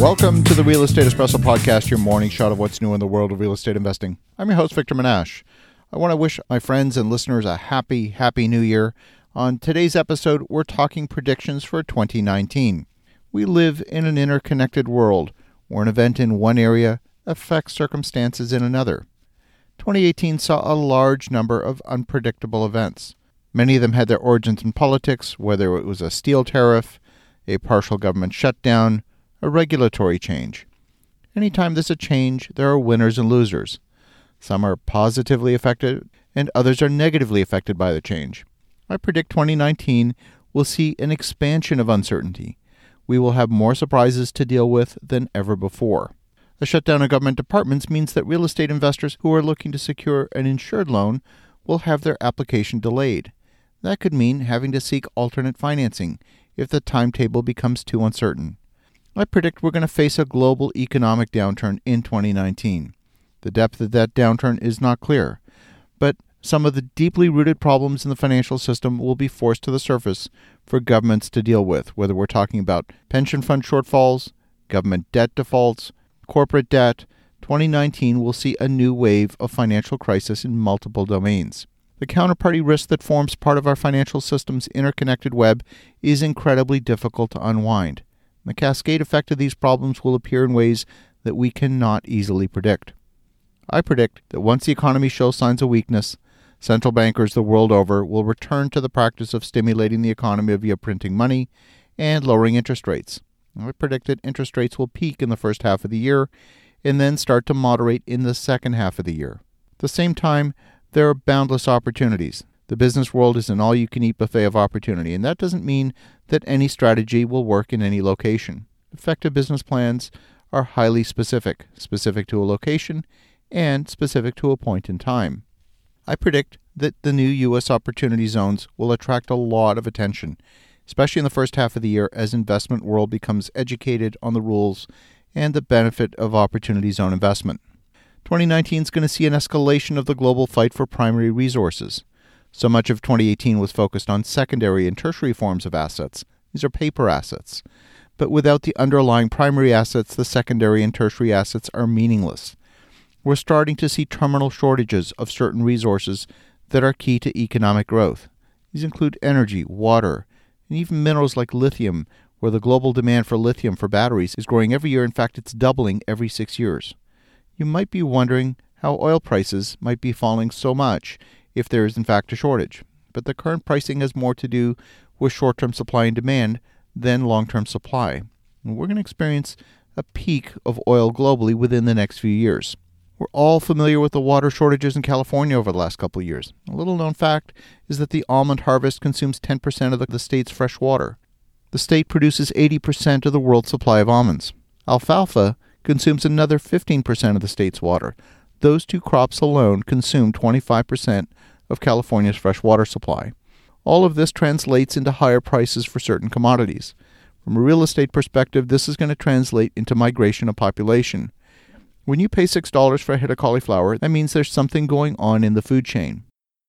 Welcome to the Real Estate Espresso Podcast, your morning shot of what's new in the world of real estate investing. I'm your host, Victor Menasce. I want to wish my friends and listeners a happy, happy new year. On today's episode, we're talking predictions for 2019. We live in an interconnected world where an event in one area affects circumstances in another. 2018 saw a large number of unpredictable events. Many of them had their origins in politics, whether it was a steel tariff, a partial government shutdown, a regulatory change. Anytime there's a change, there are winners and losers. Some are positively affected, and others are negatively affected by the change. I predict 2019 will see an expansion of uncertainty. We will have more surprises to deal with than ever before. A shutdown of government departments means that real estate investors who are looking to secure an insured loan will have their application delayed. That could mean having to seek alternate financing if the timetable becomes too uncertain. I predict we're going to face a global economic downturn in 2019. The depth of that downturn is not clear, but some of the deeply rooted problems in the financial system will be forced to the surface for governments to deal with, whether we're talking about pension fund shortfalls, government debt defaults, corporate debt. 2019 will see a new wave of financial crisis in multiple domains. The counterparty risk that forms part of our financial system's interconnected web is incredibly difficult to unwind. The cascade effect of these problems will appear in ways that we cannot easily predict. I predict that once the economy shows signs of weakness, central bankers the world over will return to the practice of stimulating the economy via printing money and lowering interest rates. I predict that interest rates will peak in the first half of the year and then start to moderate in the second half of the year. At the same time, there are boundless opportunities. The business world is an all you can eat buffet of opportunity, and that doesn't mean that any strategy will work in any location. Effective business plans are highly specific, specific to a location and specific to a point in time. I predict that the new U.S. opportunity zones will attract a lot of attention, especially in the first half of the year as investment world becomes educated on the rules and the benefit of opportunity zone investment. 2019 is going to see an escalation of the global fight for primary resources. So much of 2018 was focused on secondary and tertiary forms of assets. These are paper assets. But without the underlying primary assets, the secondary and tertiary assets are meaningless. We're starting to see terminal shortages of certain resources that are key to economic growth. These include energy, water, and even minerals like lithium, where the global demand for lithium for batteries is growing every year. In fact, it's doubling every six years. You might be wondering how oil prices might be falling so much if there is in fact a shortage. But the current pricing has more to do with short term supply and demand than long term supply. And we're going to experience a peak of oil globally within the next few years. We're all familiar with the water shortages in California over the last couple of years. A little known fact is that the almond harvest consumes 10% of the, state's fresh water. The state produces 80% of the world's supply of almonds. Alfalfa consumes another 15% of the state's water. Those two crops alone consume 25% of California's fresh water supply. All of this translates into higher prices for certain commodities. From a real estate perspective, this is going to translate into migration of population. When you pay $6 for a head of cauliflower, that means there's something going on in the food chain.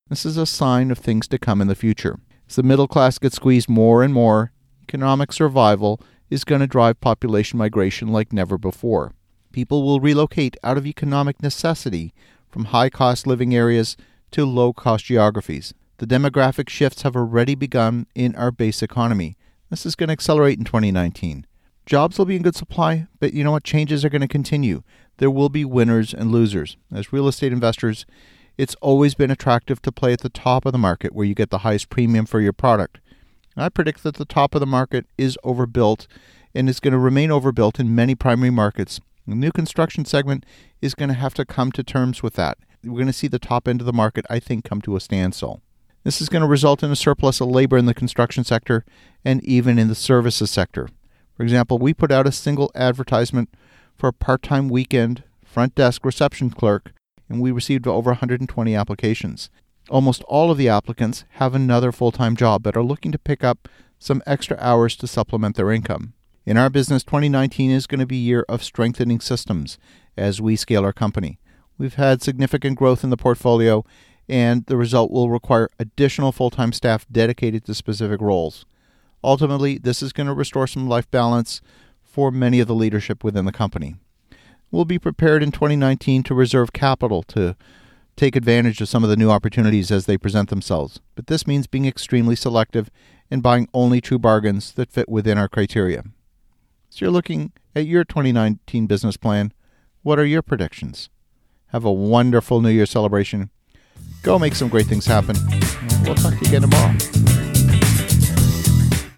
This is a sign of things to come in the future. As the middle class gets squeezed more and more, economic survival is going to drive population migration like never before. People will relocate out of economic necessity from high cost living areas to low cost geographies. The demographic shifts have already begun in our base economy. This is going to accelerate in 2019. Jobs will be in good supply, but you know what? Changes are going to continue. There will be winners and losers. As real estate investors, it's always been attractive to play at the top of the market where you get the highest premium for your product. I predict that the top of the market is overbuilt and is going to remain overbuilt in many primary markets. The new construction segment is going to have to come to terms with that we're going to see the top end of the market, I think, come to a standstill. This is going to result in a surplus of labor in the construction sector and even in the services sector. For example, we put out a single advertisement for a part time weekend front desk reception clerk, and we received over 120 applications. Almost all of the applicants have another full time job but are looking to pick up some extra hours to supplement their income. In our business, 2019 is going to be a year of strengthening systems as we scale our company. We've had significant growth in the portfolio, and the result will require additional full time staff dedicated to specific roles. Ultimately, this is going to restore some life balance for many of the leadership within the company. We'll be prepared in 2019 to reserve capital to take advantage of some of the new opportunities as they present themselves, but this means being extremely selective and buying only true bargains that fit within our criteria. So you're looking at your 2019 business plan. What are your predictions? Have a wonderful New Year celebration. Go make some great things happen. We'll talk to you again tomorrow.